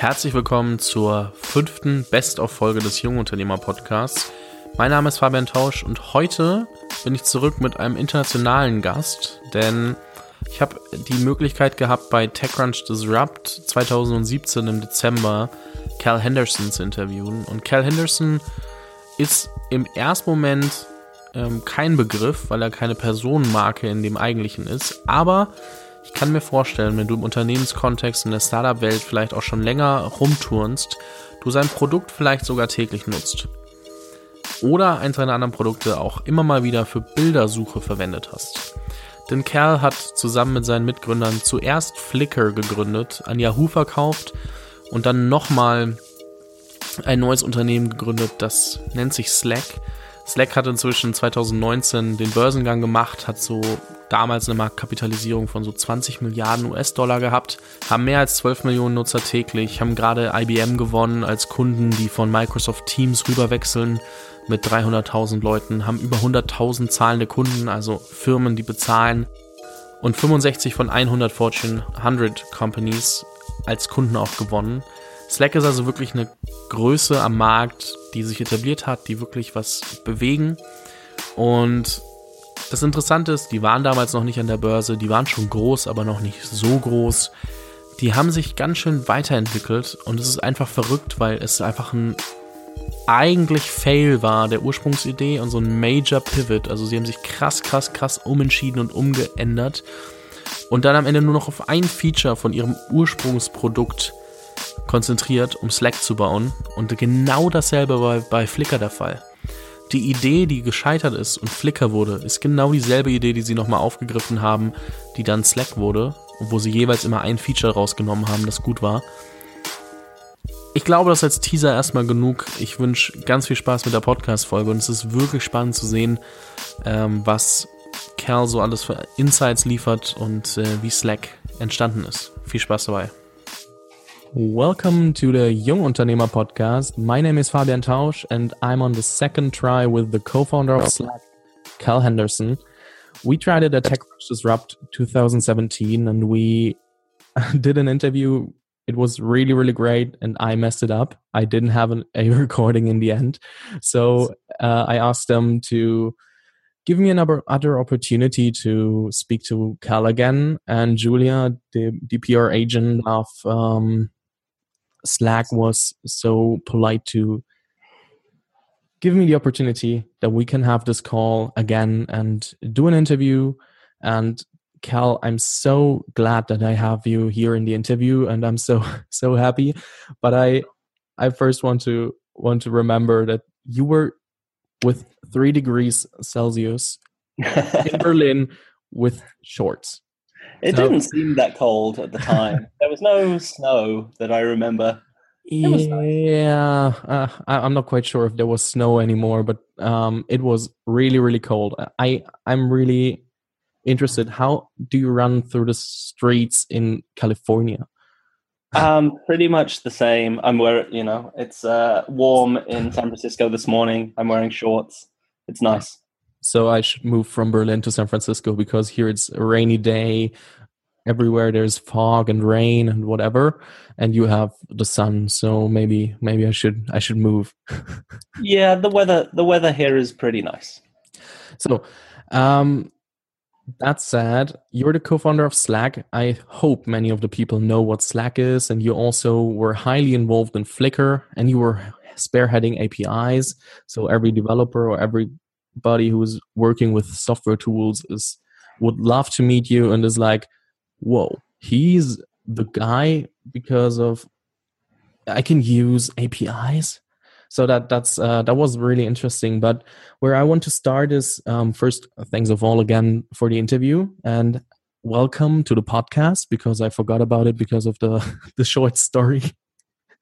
Herzlich willkommen zur fünften Best-of-Folge des Jungunternehmer-Podcasts. Mein Name ist Fabian Tausch und heute bin ich zurück mit einem internationalen Gast, denn ich habe die Möglichkeit gehabt, bei TechCrunch Disrupt 2017 im Dezember Cal Henderson zu interviewen. Und Cal Henderson ist im ersten Moment ähm, kein Begriff, weil er keine Personenmarke in dem eigentlichen ist, aber ich kann mir vorstellen, wenn du im Unternehmenskontext in der Startup-Welt vielleicht auch schon länger rumturnst, du sein Produkt vielleicht sogar täglich nutzt. Oder eins seiner anderen Produkte auch immer mal wieder für Bildersuche verwendet hast. Denn Kerl hat zusammen mit seinen Mitgründern zuerst Flickr gegründet, an Yahoo verkauft und dann nochmal ein neues Unternehmen gegründet, das nennt sich Slack. Slack hat inzwischen 2019 den Börsengang gemacht, hat so damals eine Marktkapitalisierung von so 20 Milliarden US-Dollar gehabt, haben mehr als 12 Millionen Nutzer täglich, haben gerade IBM gewonnen als Kunden, die von Microsoft Teams rüberwechseln mit 300.000 Leuten, haben über 100.000 zahlende Kunden, also Firmen, die bezahlen und 65 von 100 Fortune 100 Companies als Kunden auch gewonnen. Slack ist also wirklich eine Größe am Markt, die sich etabliert hat, die wirklich was bewegen. Und das Interessante ist, die waren damals noch nicht an der Börse, die waren schon groß, aber noch nicht so groß. Die haben sich ganz schön weiterentwickelt und es ist einfach verrückt, weil es einfach ein eigentlich Fail war der Ursprungsidee und so ein Major Pivot. Also sie haben sich krass, krass, krass umentschieden und umgeändert und dann am Ende nur noch auf ein Feature von ihrem Ursprungsprodukt konzentriert, um Slack zu bauen. Und genau dasselbe war bei Flickr der Fall. Die Idee, die gescheitert ist und Flickr wurde, ist genau dieselbe Idee, die sie nochmal aufgegriffen haben, die dann Slack wurde, wo sie jeweils immer ein Feature rausgenommen haben, das gut war. Ich glaube, das als Teaser erstmal genug. Ich wünsche ganz viel Spaß mit der Podcast-Folge und es ist wirklich spannend zu sehen, ähm, was Cal so alles für Insights liefert und äh, wie Slack entstanden ist. Viel Spaß dabei. Welcome to the Jungunternehmer podcast. My name is Fabian Tausch and I'm on the second try with the co-founder of Slack, Cal Henderson. We tried it at TechCrunch Disrupt 2017 and we did an interview. It was really, really great and I messed it up. I didn't have an, a recording in the end. So uh, I asked them to give me another other opportunity to speak to Cal again and Julia, the, DPR agent of um, Slack was so polite to give me the opportunity that we can have this call again and do an interview. And Cal, I'm so glad that I have you here in the interview, and I'm so so happy. But I I first want to want to remember that you were with three degrees Celsius in Berlin with shorts. It so, didn't seem that cold at the time. there was no snow that I remember. Yeah, uh, I, am not quite sure if there was snow anymore, but um, it was really, really cold. I I'm really interested. How do you run through the streets in California? Um, pretty much the same. I'm wearing, you know, it's uh, warm in San Francisco this morning. I'm wearing shorts. It's nice. So I should move from Berlin to San Francisco because here it's a rainy day. Everywhere there's fog and rain and whatever, and you have the sun. So maybe maybe I should I should move. yeah, the weather the weather here is pretty nice. So, um, that said, you're the co-founder of Slack. I hope many of the people know what Slack is, and you also were highly involved in Flickr, and you were spearheading APIs. So every developer or every buddy who's working with software tools is would love to meet you and is like whoa he's the guy because of i can use apis so that that's uh, that was really interesting. But where i want to start is um, first thanks of all again for the interview and welcome to the podcast because i forgot about it because of the the short story.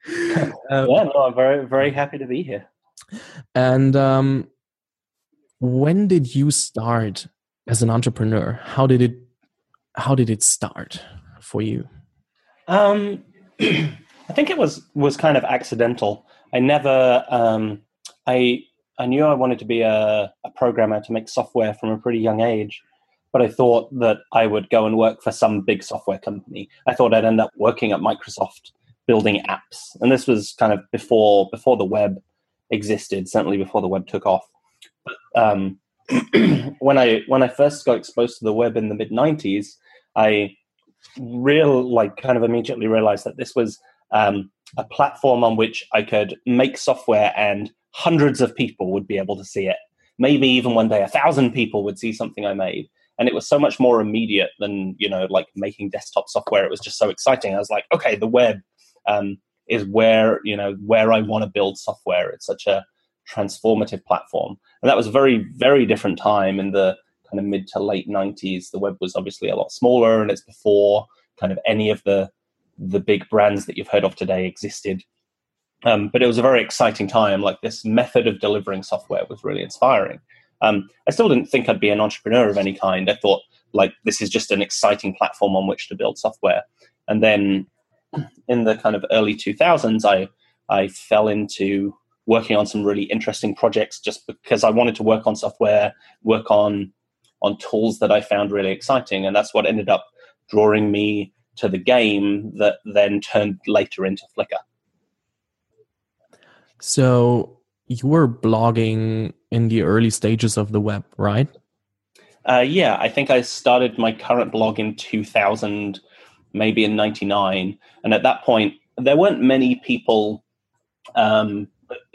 Um, yeah no i'm very very happy to be here. and um when did you start as an entrepreneur how did it how did it start for you um i think it was was kind of accidental i never um i i knew i wanted to be a, a programmer to make software from a pretty young age but i thought that i would go and work for some big software company i thought i'd end up working at microsoft building apps, and this was kind of before before the web existed. Certainly before the web took off. Um, when I when I first got exposed to the web in the mid '90s, I real like kind of immediately realized that this was um, a platform on which I could make software and hundreds of people would be able to see it. Maybe even one day a thousand people would see something I made. And it was so much more immediate than, you know, like making desktop software. It was just so exciting. I was like, okay, the web um, is where, you know, where I want to build software. It's such a transformative platform. And that was a very, very different time in the kind of mid to late 90s. The web was obviously a lot smaller and it's before kind of any of the the big brands that you've heard of today existed. Um, but it was a very exciting time. Like this method of delivering software was really inspiring. Um, I still didn't think I'd be an entrepreneur of any kind. I thought like this is just an exciting platform on which to build software. And then in the kind of early 2000s, I I fell into working on some really interesting projects just because I wanted to work on software, work on on tools that I found really exciting, and that's what ended up drawing me to the game that then turned later into Flickr. So you were blogging in the early stages of the web, right? Uh, yeah, I think I started my current blog in 2000, maybe in 99. And at that point, there weren't many people um,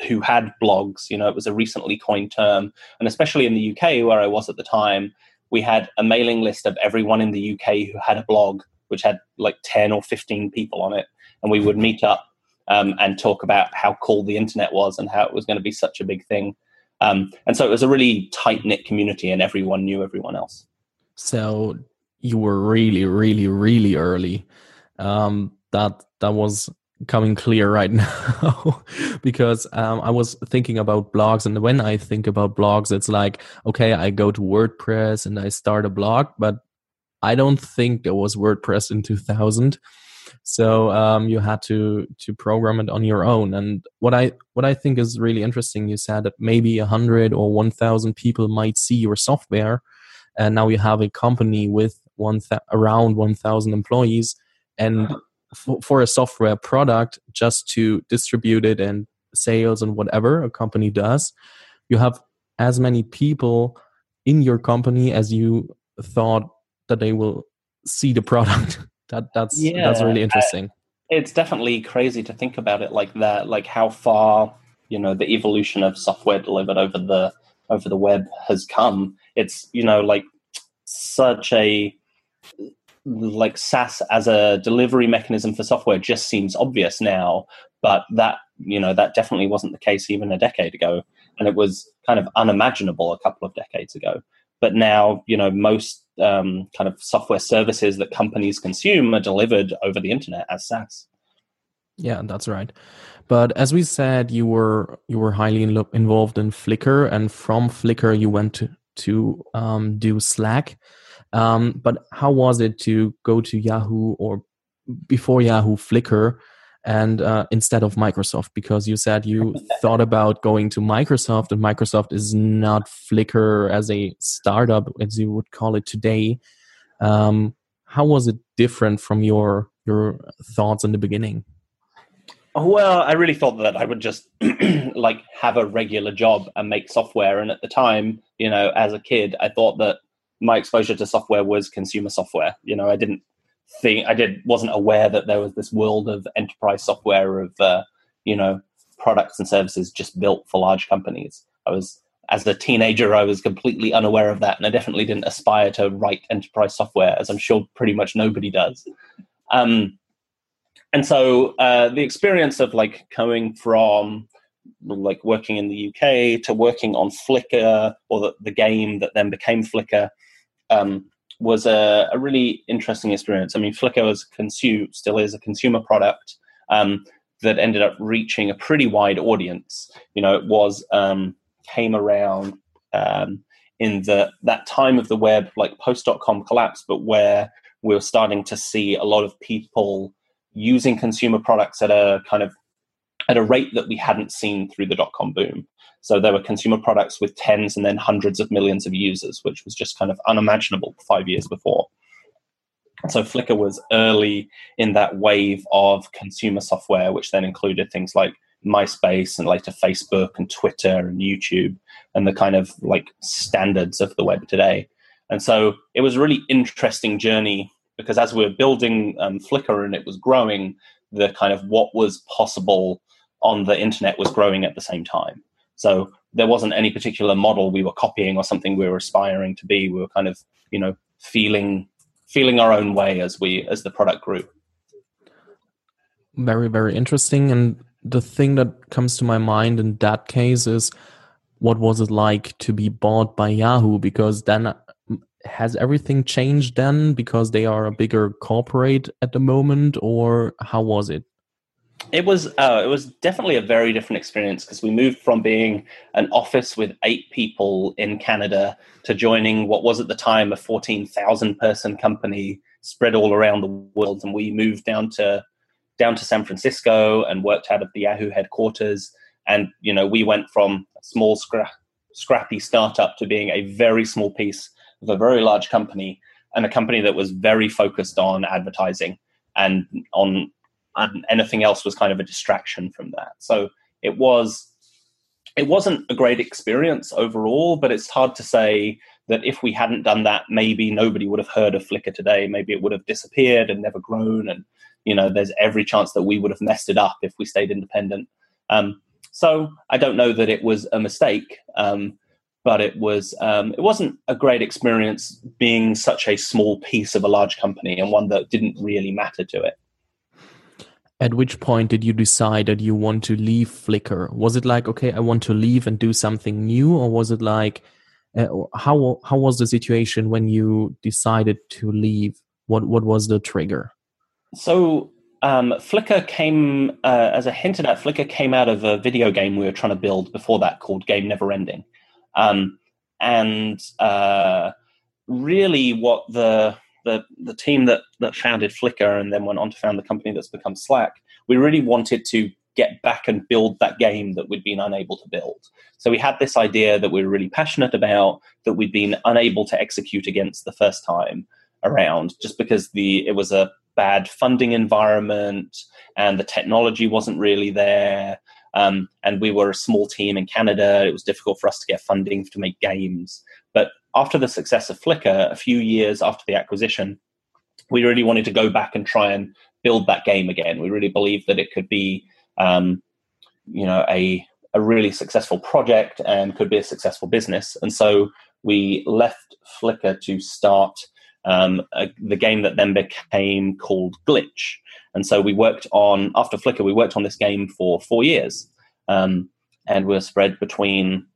who had blogs. You know, it was a recently coined term. And especially in the UK, where I was at the time, we had a mailing list of everyone in the UK who had a blog which had like 10 or 15 people on it. And we would meet up um, and talk about how cool the internet was and how it was going to be such a big thing. Um, and so it was a really tight knit community, and everyone knew everyone else. So you were really, really, really early. Um, that that was coming clear right now because um, I was thinking about blogs, and when I think about blogs, it's like okay, I go to WordPress and I start a blog, but I don't think there was WordPress in 2000. So um, you had to to program it on your own. And what I what I think is really interesting, you said that maybe hundred or one thousand people might see your software, and now you have a company with one around one thousand employees, and for, for a software product, just to distribute it and sales and whatever a company does, you have as many people in your company as you thought that they will see the product. that that's yeah, that's really interesting. it's definitely crazy to think about it like that. Like how far you know the evolution of software delivered over the over the web has come. It's you know like such a like SaaS as a delivery mechanism for software just seems obvious now, but that you know that definitely wasn't the case even a decade ago, and it was kind of unimaginable a couple of decades ago. But now, you know, most um, kind of software services that companies consume are delivered over the internet as SaaS. Yeah, that's right. But as we said, you were you were highly in, involved in Flickr, and from Flickr you went to to um, do Slack. Um, but how was it to go to Yahoo or before Yahoo Flickr and uh, instead of Microsoft because you said you thought about going to Microsoft and Microsoft is not Flickr as a startup as you would call it today. Um, how was it different from your your thoughts in the beginning? Well, I really thought that I would just like have a regular job and make software. And at the time, you know, as a kid, I thought that my exposure to software was consumer software. You know, I didn't think I did wasn't aware that there was this world of enterprise software of uh, you know products and services just built for large companies. I was as a teenager, I was completely unaware of that, and I definitely didn't aspire to write enterprise software, as I'm sure pretty much nobody does. Um, and so uh, the experience of like going from like working in the UK to working on Flickr or the, the game that then became Flickr um, was a, a, really interesting experience. I mean, Flickr was consume still is a consumer product um, that ended up reaching a pretty wide audience. You know, it was um, came around um, in the that time of the web, like post.com collapse, but where we were starting to see a lot of people using consumer products at a kind of at a rate that we hadn't seen through the dot com boom. So there were consumer products with tens and then hundreds of millions of users, which was just kind of unimaginable five years before. so Flickr was early in that wave of consumer software, which then included things like MySpace and later Facebook and Twitter and YouTube and the kind of like standards of the web today. And so it was a really interesting journey because as we were building um, Flickr and it was growing, the kind of what was possible on the internet was growing at the same time. So there wasn't any particular model we were copying or something we were aspiring to be. We were kind of, you know, feeling feeling our own way as we as the product grew. Very, very interesting. And the thing that comes to my mind in that case is what was it like to be bought by Yahoo? Because then mm, has everything changed then because they are a bigger corporate at the moment, or how was it? It was uh, it was definitely a very different experience because we moved from being an office with eight people in Canada to joining what was at the time a fourteen thousand person company spread all around the world, and we moved down to down to San Francisco and worked out of the Yahoo headquarters. And you know, we went from a small scra- scrappy startup to being a very small piece of a very large company and a company that was very focused on advertising and on and anything else was kind of a distraction from that. So it was it wasn't a great experience overall, but it's hard to say that if we hadn't done that, maybe nobody would have heard of Flickr today. Maybe it would have disappeared and never grown. And you know, there's every chance that we would have messed it up if we stayed independent. Um, so I don't know that it was a mistake, um, but it was um, it wasn't a great experience being such a small piece of a large company and one that didn't really matter to it. At which point did you decide that you want to leave Flickr? Was it like, okay, I want to leave and do something new, or was it like, uh, how how was the situation when you decided to leave? What what was the trigger? So um, Flickr came, uh, as I hinted at, Flickr came out of a video game we were trying to build before that called Game Never Ending. Um, and uh, really, what the, the the team that that founded Flickr and then went on to found the company that's become Slack, we really wanted to get back and build that game that we'd been unable to build. So we had this idea that we were really passionate about that we'd been unable to execute against the first time around, just because the it was a bad funding environment and the technology wasn't really there. Um, and we were a small team in Canada. It was difficult for us to get funding to make games. After the success of Flickr, a few years after the acquisition, we really wanted to go back and try and build that game again. We really believed that it could be, um, you know, a a really successful project and could be a successful business. And so we left Flickr to start um, a, the game that then became called Glitch. And so we worked on, after Flickr, we worked on this game for four years. Um, and we are spread between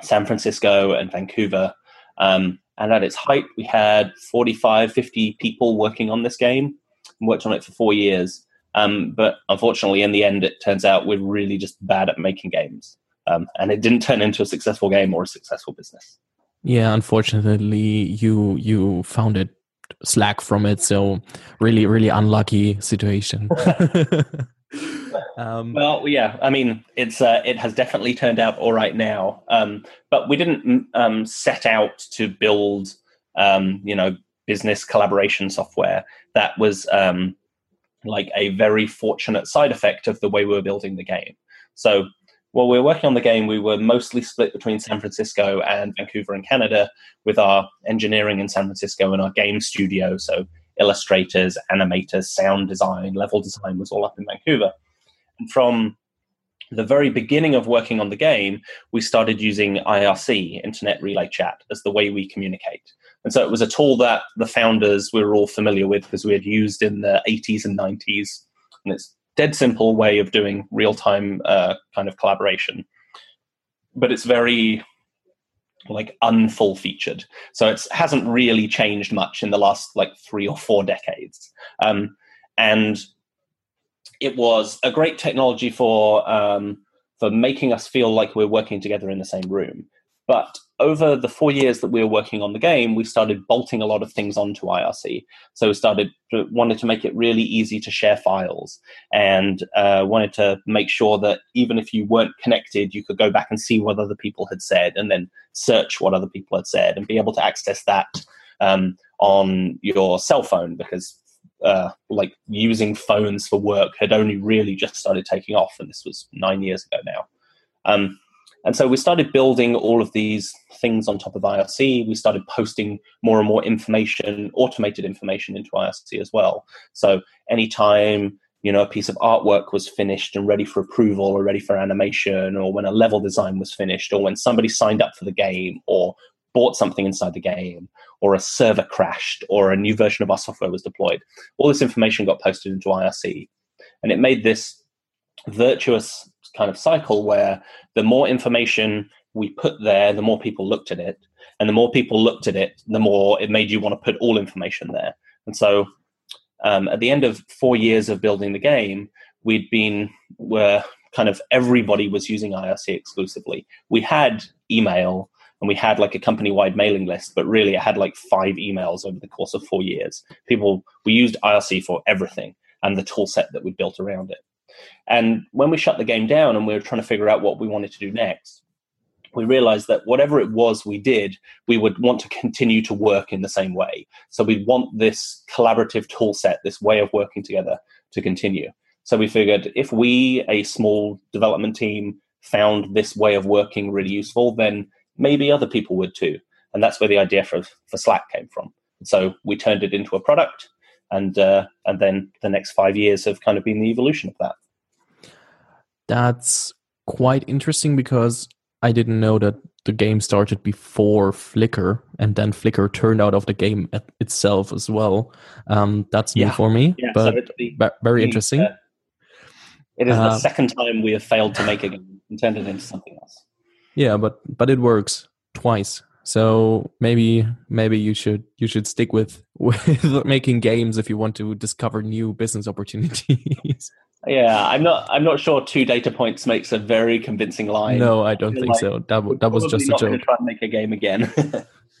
San Francisco and Vancouver. Um, and at its height, we had 45, 50 people working on this game and worked on it for four years. Um, but unfortunately, in the end, it turns out we're really just bad at making games. Um, and it didn't turn into a successful game or a successful business. Yeah, unfortunately, you you found it slack from it, so really really unlucky situation. um, well, yeah, I mean, it's uh, it has definitely turned out all right now, um, but we didn't um, set out to build, um, you know, business collaboration software. That was um, like a very fortunate side effect of the way we were building the game. So while we were working on the game, we were mostly split between San Francisco and Vancouver in Canada, with our engineering in San Francisco and our game studio. So illustrators, animators, sound design, level design was all up in Vancouver. And from the very beginning of working on the game, we started using IRC, Internet Relay Chat, as the way we communicate. And so it was a tool that the founders were all familiar with because we had used in the 80s and 90s. And it's dead simple way of doing real time uh, kind of collaboration, but it's very like unfull featured. So it hasn't really changed much in the last like three or four decades. Um, and it was a great technology for um, for making us feel like we're working together in the same room. But over the four years that we were working on the game, we started bolting a lot of things onto IRC. So we started wanted to make it really easy to share files, and uh, wanted to make sure that even if you weren't connected, you could go back and see what other people had said, and then search what other people had said, and be able to access that um, on your cell phone because uh, like using phones for work had only really just started taking off, and this was nine years ago now. Um, and so we started building all of these things on top of IRC. We started posting more and more information, automated information into IRC as well. So anytime you know a piece of artwork was finished and ready for approval or ready for animation, or when a level design was finished, or when somebody signed up for the game, or bought something inside the game, or a server crashed, or a new version of our software was deployed, all this information got posted into IRC, and it made this virtuous kind of cycle where the more information we put there, the more people looked at it. And the more people looked at it, the more it made you want to put all information there. And so um, at the end of four years of building the game, we'd been where kind of everybody was using IRC exclusively. We had email and we had like a company wide mailing list, but really it had like five emails over the course of four years. People, we used IRC for everything and the tool set that we built around it. And when we shut the game down and we were trying to figure out what we wanted to do next, we realized that whatever it was we did, we would want to continue to work in the same way. So we want this collaborative tool set, this way of working together to continue. So we figured if we, a small development team, found this way of working really useful, then maybe other people would too. And that's where the idea for, for Slack came from. So we turned it into a product, and uh, and then the next five years have kind of been the evolution of that. That's quite interesting because I didn't know that the game started before Flickr, and then Flickr turned out of the game itself as well. Um, that's new for me, yeah, but so the, very the, interesting. Uh, it is uh, the second time we have failed to make a game and turned it into something else. Yeah, but but it works twice. So maybe maybe you should you should stick with with making games if you want to discover new business opportunities. Yeah, I'm not. I'm not sure. Two data points makes a very convincing line. No, I don't I think like so. That that was just a joke. Try and make a game again.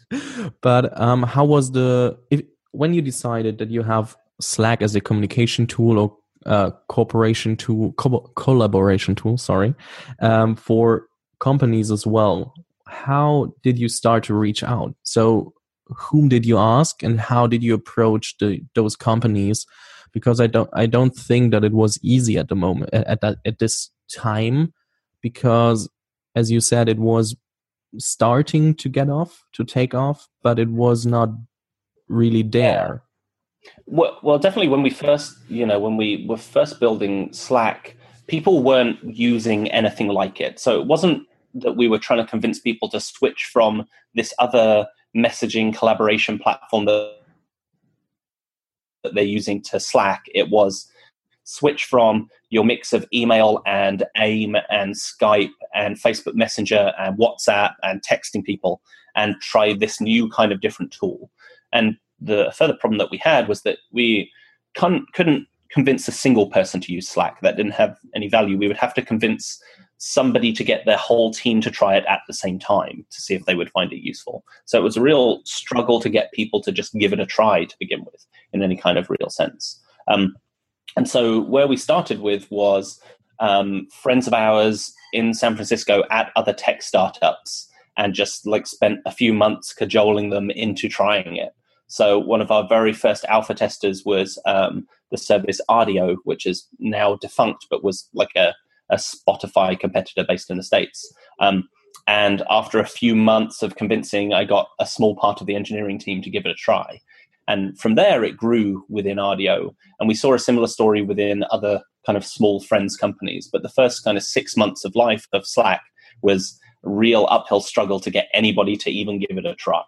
but um, how was the if when you decided that you have Slack as a communication tool or uh, cooperation tool, co collaboration tool? Sorry, um, for companies as well. How did you start to reach out? So, whom did you ask, and how did you approach the, those companies? Because I don't I don't think that it was easy at the moment at that at this time because as you said it was starting to get off to take off but it was not really there. Well, well definitely when we first you know when we were first building slack people weren't using anything like it. So it wasn't that we were trying to convince people to switch from this other messaging collaboration platform that that they're using to Slack, it was switch from your mix of email and AIM and Skype and Facebook Messenger and WhatsApp and texting people and try this new kind of different tool. And the further problem that we had was that we couldn't convince a single person to use Slack. That didn't have any value. We would have to convince somebody to get their whole team to try it at the same time to see if they would find it useful. So it was a real struggle to get people to just give it a try to begin with in any kind of real sense. Um, and so where we started with was um, friends of ours in San Francisco at other tech startups and just like spent a few months cajoling them into trying it. So one of our very first alpha testers was um, the service Rdio, which is now defunct, but was like a a Spotify competitor based in the States. Um, and after a few months of convincing, I got a small part of the engineering team to give it a try. And from there, it grew within Rdio. And we saw a similar story within other kind of small friends companies. But the first kind of six months of life of Slack was a real uphill struggle to get anybody to even give it a try.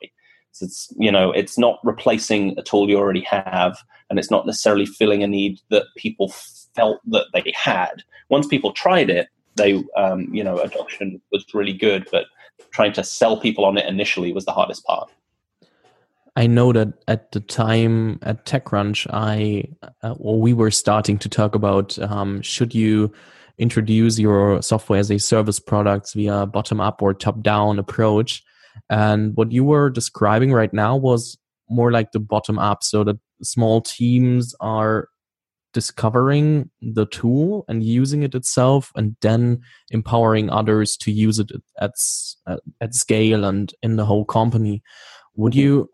So it's you know it's not replacing a tool you already have, and it's not necessarily filling a need that people felt that they had. Once people tried it, they um, you know adoption was really good, but trying to sell people on it initially was the hardest part. I know that at the time at TechCrunch, I uh, well, we were starting to talk about um, should you introduce your software as a service products via bottom up or top down approach. And what you were describing right now was more like the bottom up, so that small teams are discovering the tool and using it itself and then empowering others to use it at at scale and in the whole company. Would you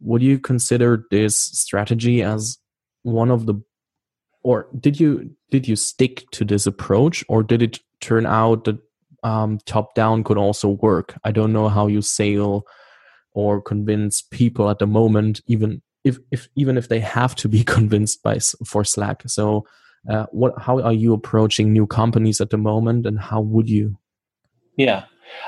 would you consider this strategy as one of the or did you did you stick to this approach or did it turn out that um, top down could also work. I don't know how you sell or convince people at the moment even if, if even if they have to be convinced by for slack. So uh, what how are you approaching new companies at the moment and how would you? Yeah.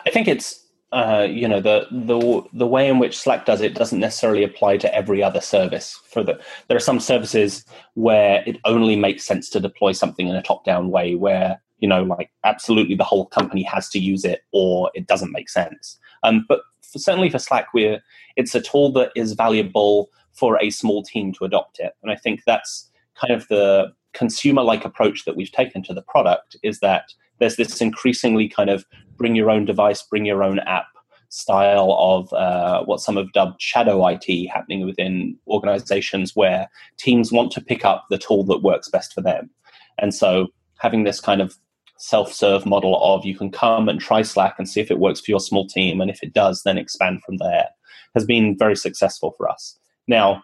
I think it's uh, you know the the the way in which Slack does it doesn't necessarily apply to every other service. For the there are some services where it only makes sense to deploy something in a top down way, where you know like absolutely the whole company has to use it, or it doesn't make sense. Um, but for, certainly for Slack, we're it's a tool that is valuable for a small team to adopt it, and I think that's kind of the consumer like approach that we've taken to the product is that there's this increasingly kind of bring your own device, bring your own app style of uh, what some have dubbed shadow IT happening within organizations where teams want to pick up the tool that works best for them. And so having this kind of self-serve model of you can come and try Slack and see if it works for your small team and if it does then expand from there has been very successful for us. Now,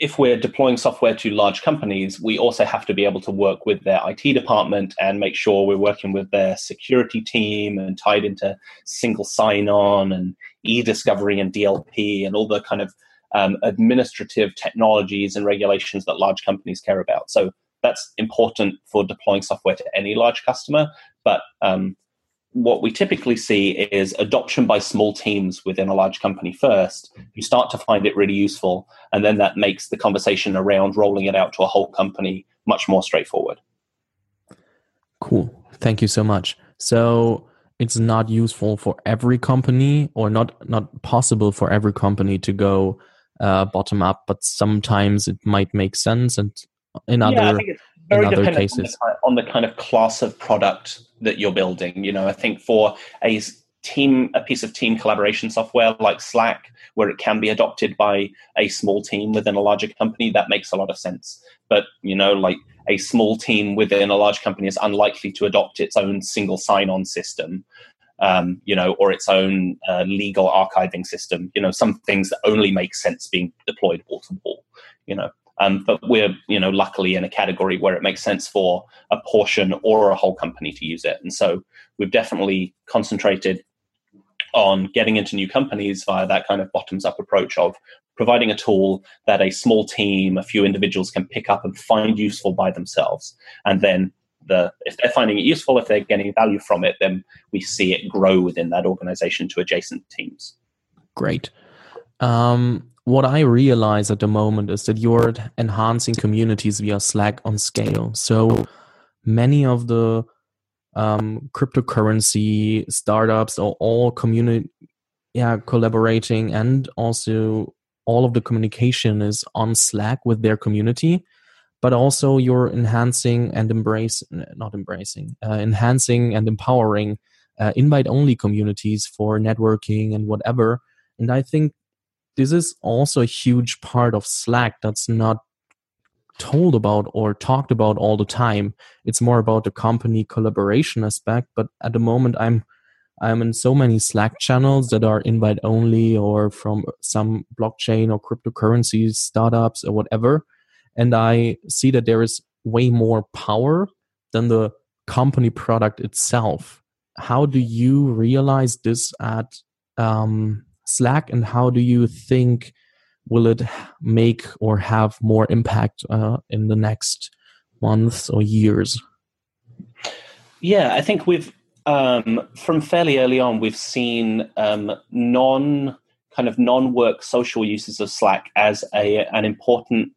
if we're deploying software to large companies, we also have to be able to work with their IT department and make sure we're working with their security team and tied into single sign on and e discovery and DLP and all the kind of um, administrative technologies and regulations that large companies care about. So that's important for deploying software to any large customer. But um, what we typically see is adoption by small teams within a large company first. Who start to find it really useful and then that makes the conversation around rolling it out to a whole company much more straightforward. Cool. Thank you so much. So it's not useful for every company or not not possible for every company to go uh, bottom up but sometimes it might make sense and in yeah, other very in other cases on the, on the kind of class of product that you're building. You know, I think for a team a piece of team collaboration software like slack where it can be adopted by a small team within a larger company that makes a lot of sense. But you know like a small team within a large company is unlikely to adopt its own single sign-on system um, you know or its own uh, legal archiving system. You know some things that only make sense being deployed wall to wall you know um, but we're, you know, luckily in a category where it makes sense for a portion or a whole company to use it. And so we've definitely concentrated on getting into new companies via that kind of bottoms up approach of providing a tool that a small team, a few individuals can pick up and find useful by themselves. And then the if they're finding it useful, if they're getting value from it, then we see it grow within that organization to adjacent teams. Great. Um, what I realize at the moment is that you're enhancing communities via Slack on scale. So many of the um, cryptocurrency startups are all community, yeah, collaborating, and also all of the communication is on Slack with their community. But also, you're enhancing and embrace, not embracing, uh, enhancing and empowering uh, invite-only communities for networking and whatever. And I think this is also a huge part of Slack that's not told about or talked about all the time. It's more about the company collaboration aspect, but at the moment I'm I'm in so many Slack channels that are invite only or from some blockchain or cryptocurrency startups or whatever. And I see that there is way more power than the company product itself. How do you realize this at um, Slack, and how do you think will it make or have more impact uh, in the next months or years? Yeah, I think we've um, from fairly early on we've seen um, non kind of non-work social uses of Slack as a an important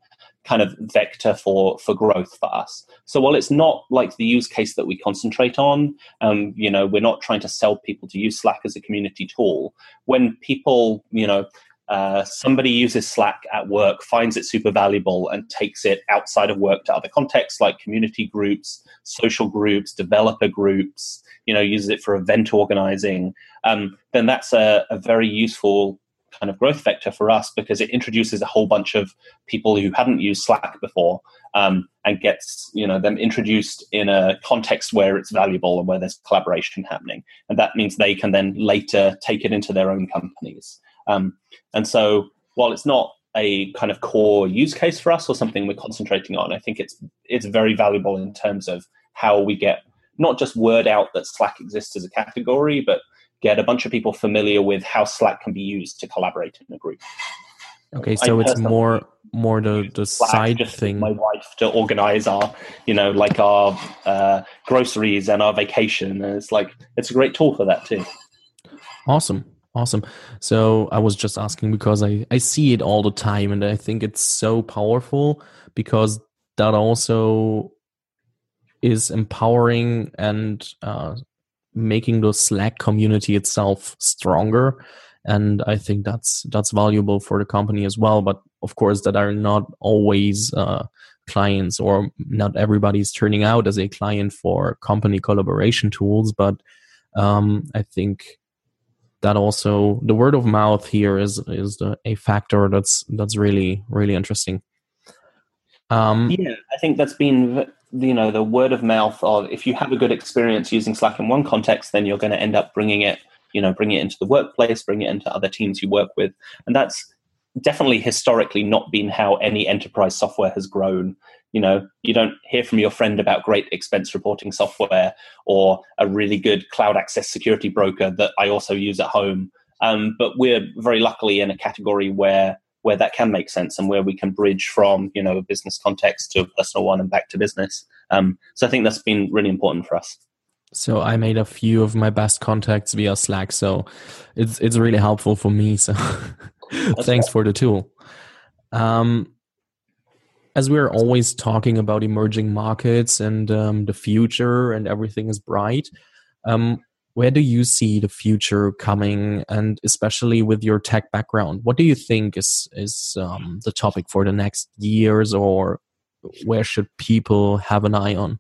kind of vector for for growth for us. So while it's not like the use case that we concentrate on, um, you know, we're not trying to sell people to use Slack as a community tool. When people, you know, uh, somebody uses Slack at work, finds it super valuable, and takes it outside of work to other contexts like community groups, social groups, developer groups, you know, uses it for event organizing, um, then that's a, a very useful kind of growth vector for us because it introduces a whole bunch of people who hadn't used Slack before um, and gets you know them introduced in a context where it's valuable and where there's collaboration happening, and that means they can then later take it into their own companies. Um, and so while it's not a kind of core use case for us or something we're concentrating on, I think it's it's very valuable in terms of how we get not just word out that Slack exists as a category, but get a bunch of people familiar with how Slack can be used to collaborate in a group. Okay, so I it's more more the the side thing. My wife to organize our, you know, like our uh, groceries and our vacation, and it's like it's a great tool for that too. Awesome, awesome. So I was just asking because I I see it all the time, and I think it's so powerful because that also is empowering and uh, making the Slack community itself stronger and I think that's that's valuable for the company as well. But of course, that are not always uh, clients, or not everybody's turning out as a client for company collaboration tools. But um, I think that also the word of mouth here is is the, a factor that's that's really really interesting. Um, yeah, I think that's been you know the word of mouth of if you have a good experience using Slack in one context, then you're going to end up bringing it you know bring it into the workplace bring it into other teams you work with. And that's definitely historically not been how any enterprise software has grown. You know you don't hear from your friend about great expense reporting software or a really good cloud access security broker that i also use at home. Um, but we're very luckily in a category where where that can make sense and where we can bridge from you know a business context to a personal one and back to business um, so i think that's been really important for us so I made a few of my best contacts via Slack. So it's it's really helpful for me. So thanks for the tool. Um, as we're always talking about emerging markets and um, the future and everything is bright, um, where do you see the future coming? And especially with your tech background, what do you think is is um, the topic for the next years, or where should people have an eye on?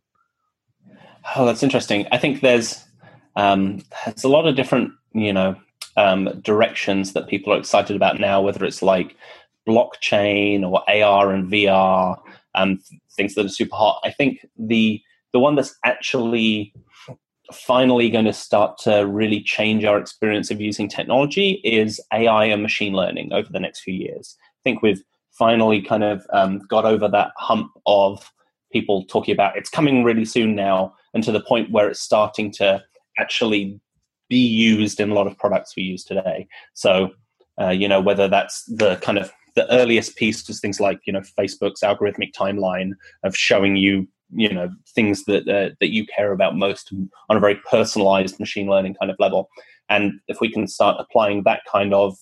Oh, that's interesting. I think there's um, there's a lot of different you know um, directions that people are excited about now, whether it's like blockchain or AR and VR, um, things that are super hot. I think the the one that's actually finally going to start to really change our experience of using technology is AI and machine learning over the next few years. I think we've finally kind of um, got over that hump of people talking about it's coming really soon now and to the point where it's starting to actually be used in a lot of products we use today. So, uh, you know, whether that's the kind of the earliest piece was things like you know Facebook's algorithmic timeline of showing you you know things that uh, that you care about most on a very personalized machine learning kind of level. And if we can start applying that kind of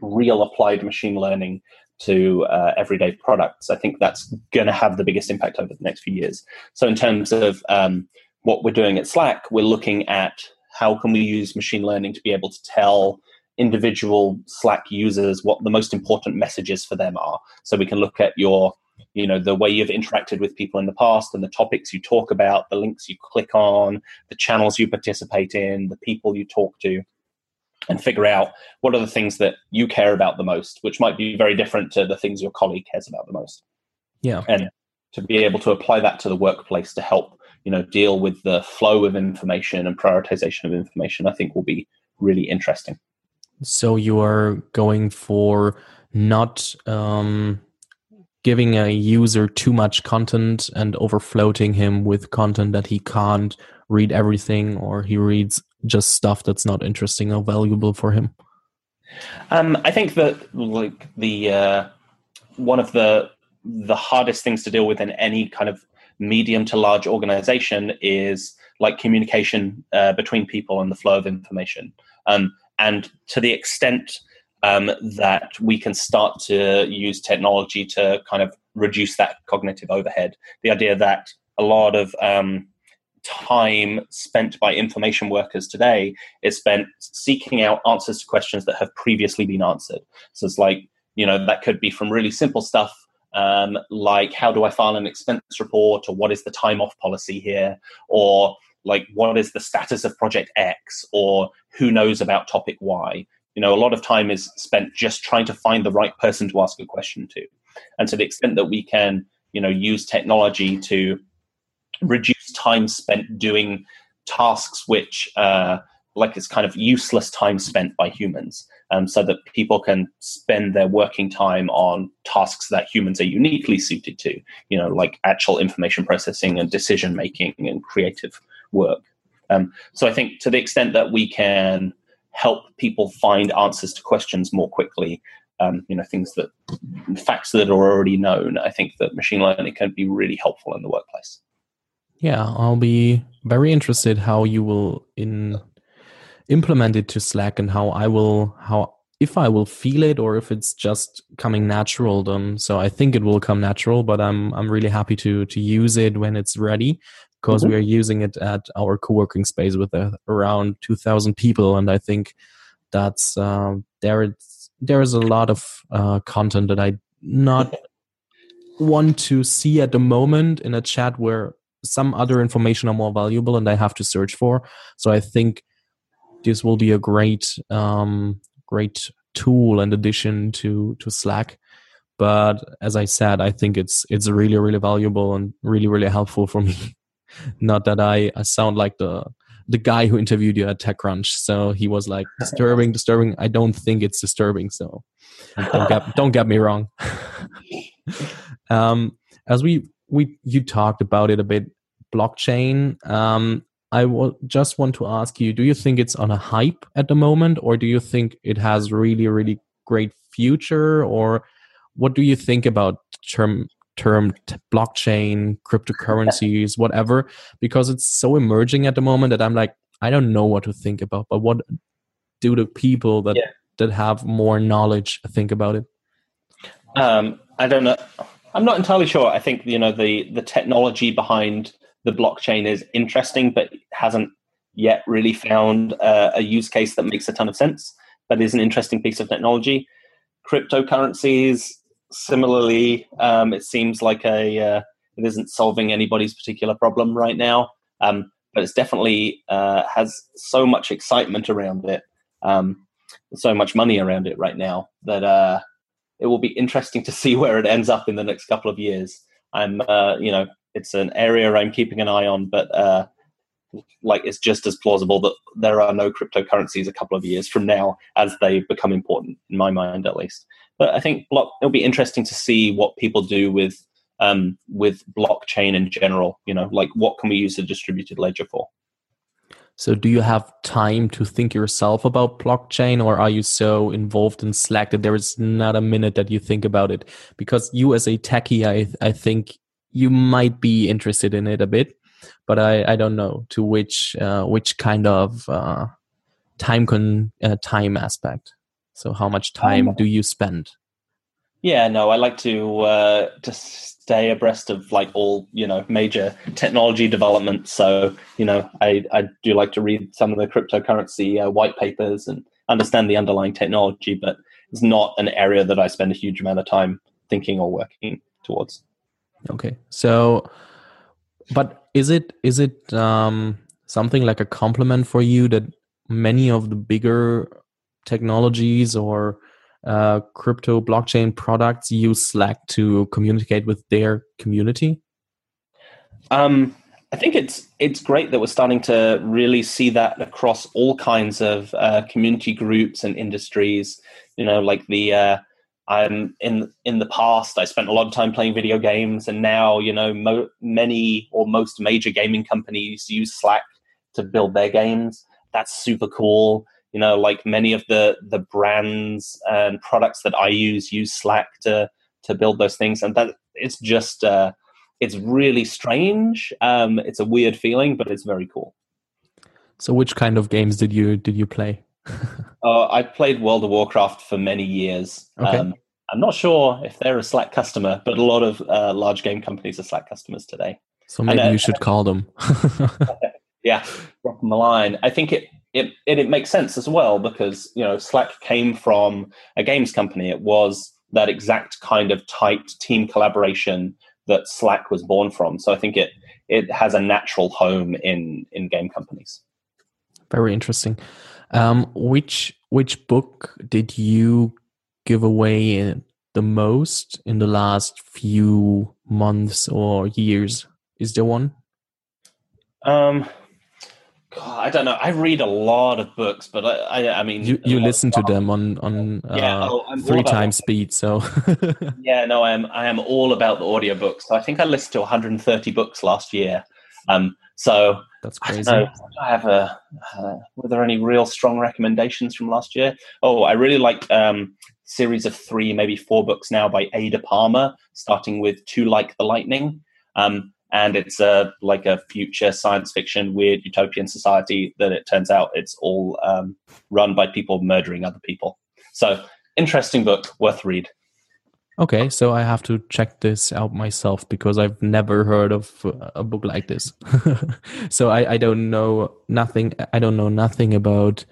real applied machine learning to uh, everyday products, I think that's going to have the biggest impact over the next few years. So, in terms of um, what we're doing at Slack, we're looking at how can we use machine learning to be able to tell individual Slack users what the most important messages for them are. So we can look at your, you know, the way you've interacted with people in the past and the topics you talk about, the links you click on, the channels you participate in, the people you talk to and figure out what are the things that you care about the most, which might be very different to the things your colleague cares about the most. Yeah. And to be able to apply that to the workplace to help, you know, deal with the flow of information and prioritization of information, I think will be really interesting. So you are going for not um, giving a user too much content and overfloating him with content that he can't read everything or he reads just stuff that's not interesting or valuable for him? Um, I think that like the uh, one of the the hardest things to deal with in any kind of medium to large organization is like communication uh, between people and the flow of information. Um, and to the extent um, that we can start to use technology to kind of reduce that cognitive overhead, the idea that a lot of um, time spent by information workers today is spent seeking out answers to questions that have previously been answered. So it's like, you know, that could be from really simple stuff um, like how do I file an expense report or what is the time off policy here or like what is the status of project X or who knows about topic Y. You know, a lot of time is spent just trying to find the right person to ask a question to. And to the extent that we can, you know, use technology to reduce time spent doing tasks which uh, like it's kind of useless time spent by humans, um, so that people can spend their working time on tasks that humans are uniquely suited to. You know, like actual information processing and decision making and creative work. Um, so I think to the extent that we can help people find answers to questions more quickly, um, you know, things that facts that are already known, I think that machine learning can be really helpful in the workplace. Yeah, I'll be very interested how you will in implement it to Slack and how I will how if I will feel it or if it's just coming natural then so I think it will come natural but I'm I'm really happy to to use it when it's ready because mm-hmm. we are using it at our co-working space with uh, around 2000 people and I think that's uh, there there is a lot of uh, content that I not want to see at the moment in a chat where some other information are more valuable and I have to search for. So I think this will be a great um, great tool and addition to to Slack. But as I said, I think it's it's really really valuable and really really helpful for me. Not that I, I sound like the the guy who interviewed you at TechCrunch. So he was like disturbing, disturbing. I don't think it's disturbing. So don't get don't get me wrong. um, as we we you talked about it a bit, blockchain. Um, I will just want to ask you: Do you think it's on a hype at the moment, or do you think it has really really great future, or what do you think about term term blockchain, cryptocurrencies, whatever, because it's so emerging at the moment that I'm like, I don't know what to think about. But what do the people that yeah. that have more knowledge think about it? Um, I don't know. I'm not entirely sure. I think you know the the technology behind the blockchain is interesting, but hasn't yet really found a use case that makes a ton of sense. But is an interesting piece of technology. Cryptocurrencies similarly, um, it seems like a uh, it isn't solving anybody's particular problem right now, um, but it's definitely uh, has so much excitement around it, um, so much money around it right now that uh, it will be interesting to see where it ends up in the next couple of years. I'm, uh, you know, it's an area I'm keeping an eye on, but uh, like it's just as plausible that there are no cryptocurrencies a couple of years from now as they become important in my mind at least but i think block it'll be interesting to see what people do with um, with blockchain in general you know like what can we use a distributed ledger for so do you have time to think yourself about blockchain or are you so involved in slack that there is not a minute that you think about it because you as a techie i, I think you might be interested in it a bit but I, I don't know to which uh, which kind of uh, time con uh, time aspect. So how much time um, do you spend? Yeah, no, I like to uh, to stay abreast of like all you know major technology developments. So you know, I I do like to read some of the cryptocurrency uh, white papers and understand the underlying technology, but it's not an area that I spend a huge amount of time thinking or working towards. Okay, so but is it is it um, something like a compliment for you that many of the bigger technologies or uh, crypto blockchain products use Slack to communicate with their community? Um, I think it's it's great that we're starting to really see that across all kinds of uh, community groups and industries. You know, like the uh, um, in in the past, I spent a lot of time playing video games, and now you know mo- many or most major gaming companies use Slack to build their games. That's super cool. You know, like many of the the brands and products that I use use Slack to to build those things, and that it's just uh, it's really strange. Um, it's a weird feeling, but it's very cool. So, which kind of games did you did you play? uh, I played World of Warcraft for many years. Okay. Um, I'm not sure if they're a Slack customer, but a lot of uh, large game companies are Slack customers today. So maybe and, uh, you should call them. yeah, drop them a line. I think it, it it it makes sense as well because you know Slack came from a games company. It was that exact kind of tight team collaboration that Slack was born from. So I think it it has a natural home in in game companies. Very interesting. Um, which which book did you give away the most in the last few months or years? Is there one? Um, God, I don't know. I read a lot of books, but I, I, I mean, you, you listen to them on on uh, oh, three times speed. So yeah, no, I am I am all about the audiobooks. So I think I listened to 130 books last year. Um, so that's crazy. I, I have a. Uh, were there any real strong recommendations from last year? Oh, I really like um, series of three, maybe four books now by Ada Palmer, starting with "Too Like the Lightning." Um, and it's a like a future science fiction weird utopian society that it turns out it's all um, run by people murdering other people. So interesting book worth read. Okay so i have to check this out myself because i've never heard of a book like this. So I, I don't know nothing i don't know nothing about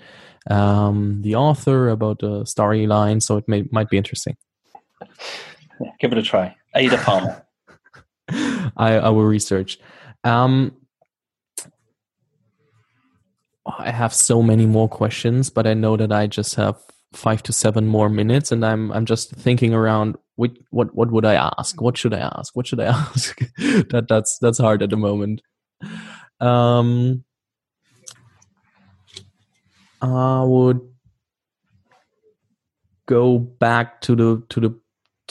um, the author about the storyline so it may, might be interesting. Yeah, give it a try. Ada palmer I, I will research. Um, I have so many more questions, but I know that I just have five to seven more minutes, and I'm I'm just thinking around what what what would I ask? What should I ask? What should I ask? that that's that's hard at the moment. Um, I would go back to the to the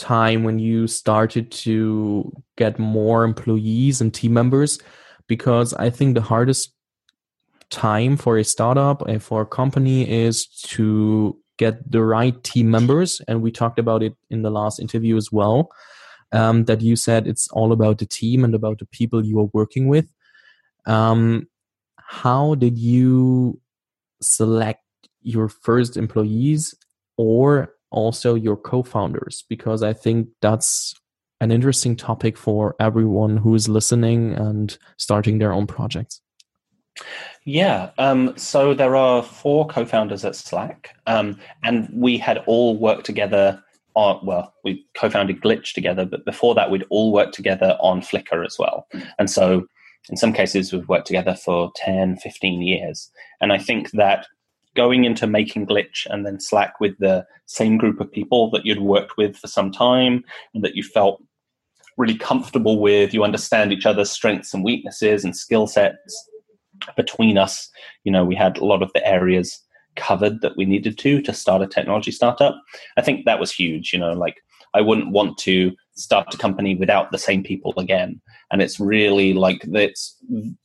time when you started to get more employees and team members because i think the hardest time for a startup and for a company is to get the right team members and we talked about it in the last interview as well um, that you said it's all about the team and about the people you are working with. Um, how did you select your first employees or also your co-founders because i think that's an interesting topic for everyone who is listening and starting their own projects. Yeah um, so there are four co-founders at slack um, and we had all worked together on well we co-founded glitch together but before that we'd all worked together on flickr as well. And so in some cases we've worked together for 10 15 years. And i think that going into making glitch and then slack with the same group of people that you'd worked with for some time and that you felt really comfortable with. You understand each other's strengths and weaknesses and skill sets between us. You know we had a lot of the areas covered that we needed to to start a technology startup. I think that was huge you know like i wouldn't want to start a company without the same people again. And it's really like that's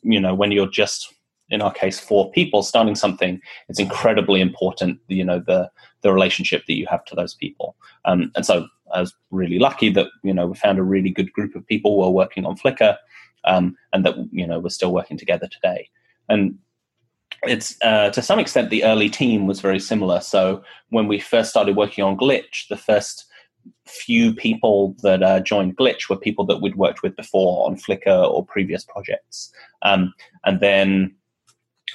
you know when you're just in our case four people starting something it's incredibly important you know the the relationship that you have to those people. Um, and so i was really lucky that you know we found a really good group of people who working on flickr um, and that you know we're still working together today. And it's uh, to some extent the early team was very similar. So when we first started working on glitch the first few people that uh, joined glitch were people that we'd worked with before on flickr or previous projects. Um, and then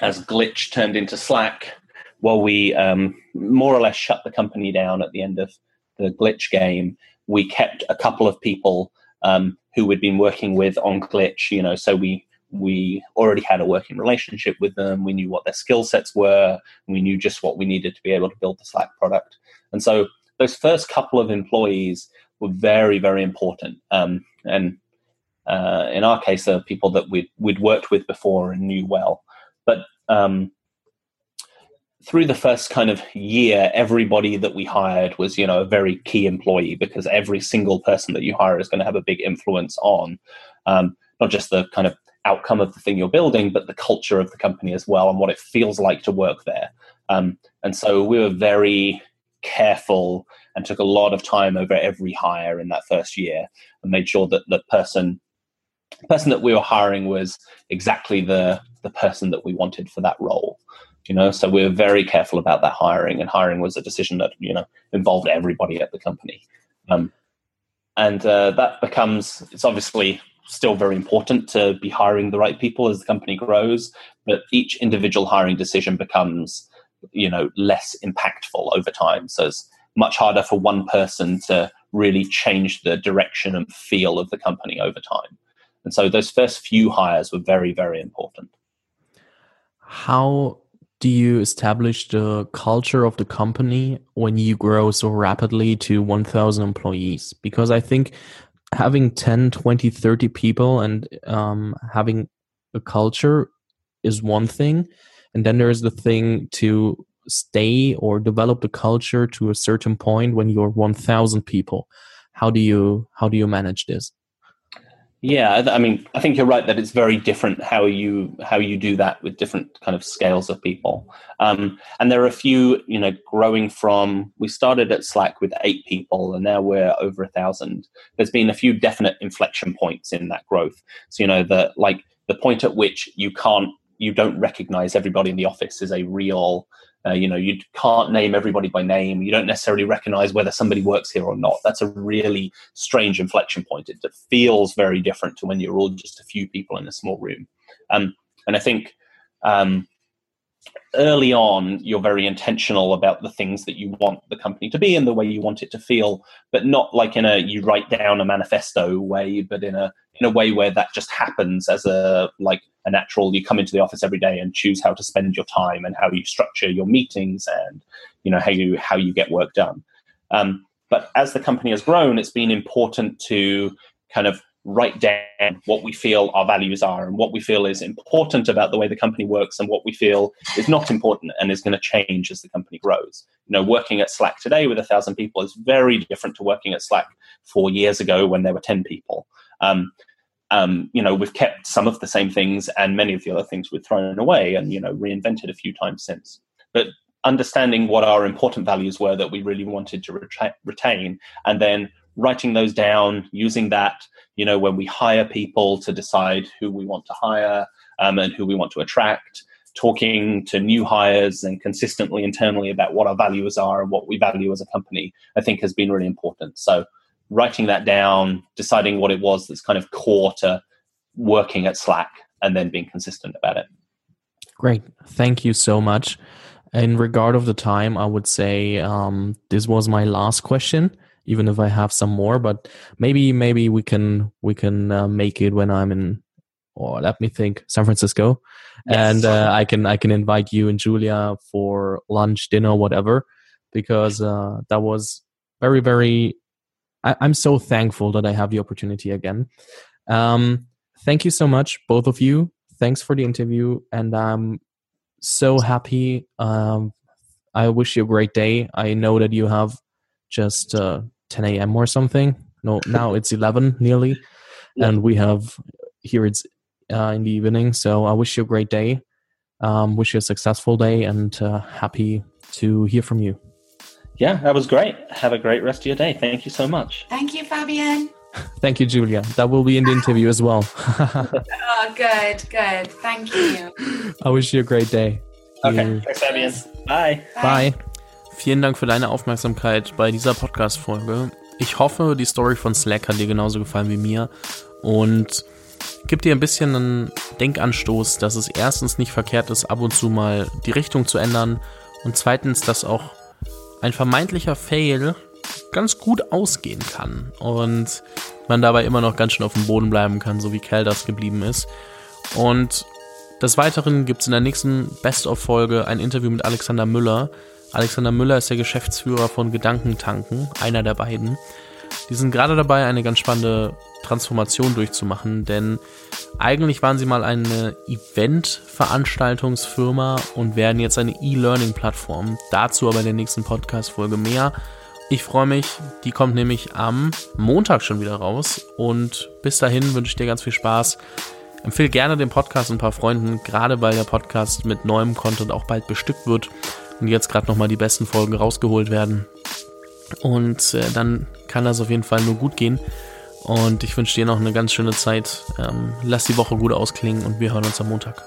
as Glitch turned into Slack, while we um, more or less shut the company down at the end of the Glitch game, we kept a couple of people um, who we'd been working with on Glitch. You know, so we we already had a working relationship with them. We knew what their skill sets were. we knew just what we needed to be able to build the Slack product. And so those first couple of employees were very, very important. Um, and uh, in our case, they're people that we'd, we'd worked with before and knew well. But um, through the first kind of year, everybody that we hired was, you know, a very key employee because every single person that you hire is going to have a big influence on um, not just the kind of outcome of the thing you're building, but the culture of the company as well and what it feels like to work there. Um, and so we were very careful and took a lot of time over every hire in that first year and made sure that the person the person that we were hiring was exactly the the person that we wanted for that role you know? So we were very careful about that hiring and hiring was a decision that you know involved everybody at the company. Um, and uh, that becomes it's obviously still very important to be hiring the right people as the company grows but each individual hiring decision becomes you know less impactful over time. So it's much harder for one person to really change the direction and feel of the company over time and so those first few hires were very, very important. How do you establish the culture of the company when you grow so rapidly to 1,000 employees? Because I think having 10, 20, 30 people and um, having a culture is one thing, and then there is the thing to stay or develop the culture to a certain point when you're 1000 people how do you how do you manage this yeah i mean i think you're right that it's very different how you how you do that with different kind of scales of people. Um, and there are a few you know growing from we started at slack with eight people and now we're over a thousand. There's been a few definite inflection points in that growth. So you know the like the point at which you can't you don't recognize everybody in the office is a real uh, you know, you can't name everybody by name. You don't necessarily recognize whether somebody works here or not. That's a really strange inflection point. It, feels very different to when you're all just a few people in a small room. Um, and I think um, early on, you're very intentional about the things that you want the company to be and the way you want it to feel, but not like in a you write down a manifesto way, but in a in a way where that just happens as a like a natural you come into the office every day and choose how to spend your time and how you structure your meetings and you know how you how you get work done. Um, but as the company has grown it's been important to kind of write down what we feel our values are and what we feel is important about the way the company works and what we feel is not important and is going to change as the company grows you know working at slack today with a thousand people is very different to working at slack four years ago when there were 10 people um, um, you know, we've kept some of the same things and many of the other things we've thrown away and, you know, reinvented a few times since. But understanding what our important values were that we really wanted to reta- retain and then writing those down, using that, you know, when we hire people to decide who we want to hire um, and who we want to attract, talking to new hires and consistently internally about what our values are and what we value as a company, I think has been really important. So, writing that down, deciding what it was that's kind of core to working at Slack, and then being consistent about it. Great. Thank you so much. In regard of the time, I would say um, this was my last question, even if I have some more. But maybe maybe we can we can uh, make it when I'm in, or let me think, San Francisco, yes. and uh, I can I can invite you and Julia for lunch, dinner, whatever, because uh, that was very very I, am so thankful that I have the opportunity again. Um, thank you so much, both of you. Thanks for the interview, and I'm so happy. Um, I wish you a great day. I know that you have just uh, 10 a.m. or something. No, now it's 11 nearly, yeah. and we have here it's uh, in the evening. So I wish you a great day. Um, wish you a successful day, and uh, happy to hear from you yeah, that was great. Have a great rest of your day. Thank you so much. Thank you, Fabian. Thank you, Julia. That will be in the interview as well. oh, good, good. Thank you. I wish you a great day. Okay, thanks, Fabian. Bye. Bye. Vielen Dank für deine Aufmerksamkeit bei dieser Podcast-Folge. Ich hoffe, die Story von Slack hat dir genauso gefallen wie mir und gibt dir ein bisschen einen Denkanstoß, dass es erstens nicht verkehrt ist, ab und zu mal die Richtung zu ändern und zweitens, dass auch ein vermeintlicher Fail ganz gut ausgehen kann und man dabei immer noch ganz schön auf dem Boden bleiben kann, so wie Cal das geblieben ist. Und des Weiteren gibt es in der nächsten Best-of-Folge ein Interview mit Alexander Müller. Alexander Müller ist der Geschäftsführer von Gedankentanken, einer der beiden. Die sind gerade dabei, eine ganz spannende Transformation durchzumachen, denn eigentlich waren sie mal eine Event-Veranstaltungsfirma und werden jetzt eine E-Learning-Plattform. Dazu aber in der nächsten Podcast-Folge mehr. Ich freue mich, die kommt nämlich am Montag schon wieder raus und bis dahin wünsche ich dir ganz viel Spaß. Empfehle gerne den Podcast ein paar Freunden, gerade weil der Podcast mit neuem Content auch bald bestückt wird und jetzt gerade nochmal die besten Folgen rausgeholt werden. Und äh, dann kann das auf jeden Fall nur gut gehen. Und ich wünsche dir noch eine ganz schöne Zeit. Ähm, lass die Woche gut ausklingen und wir hören uns am Montag.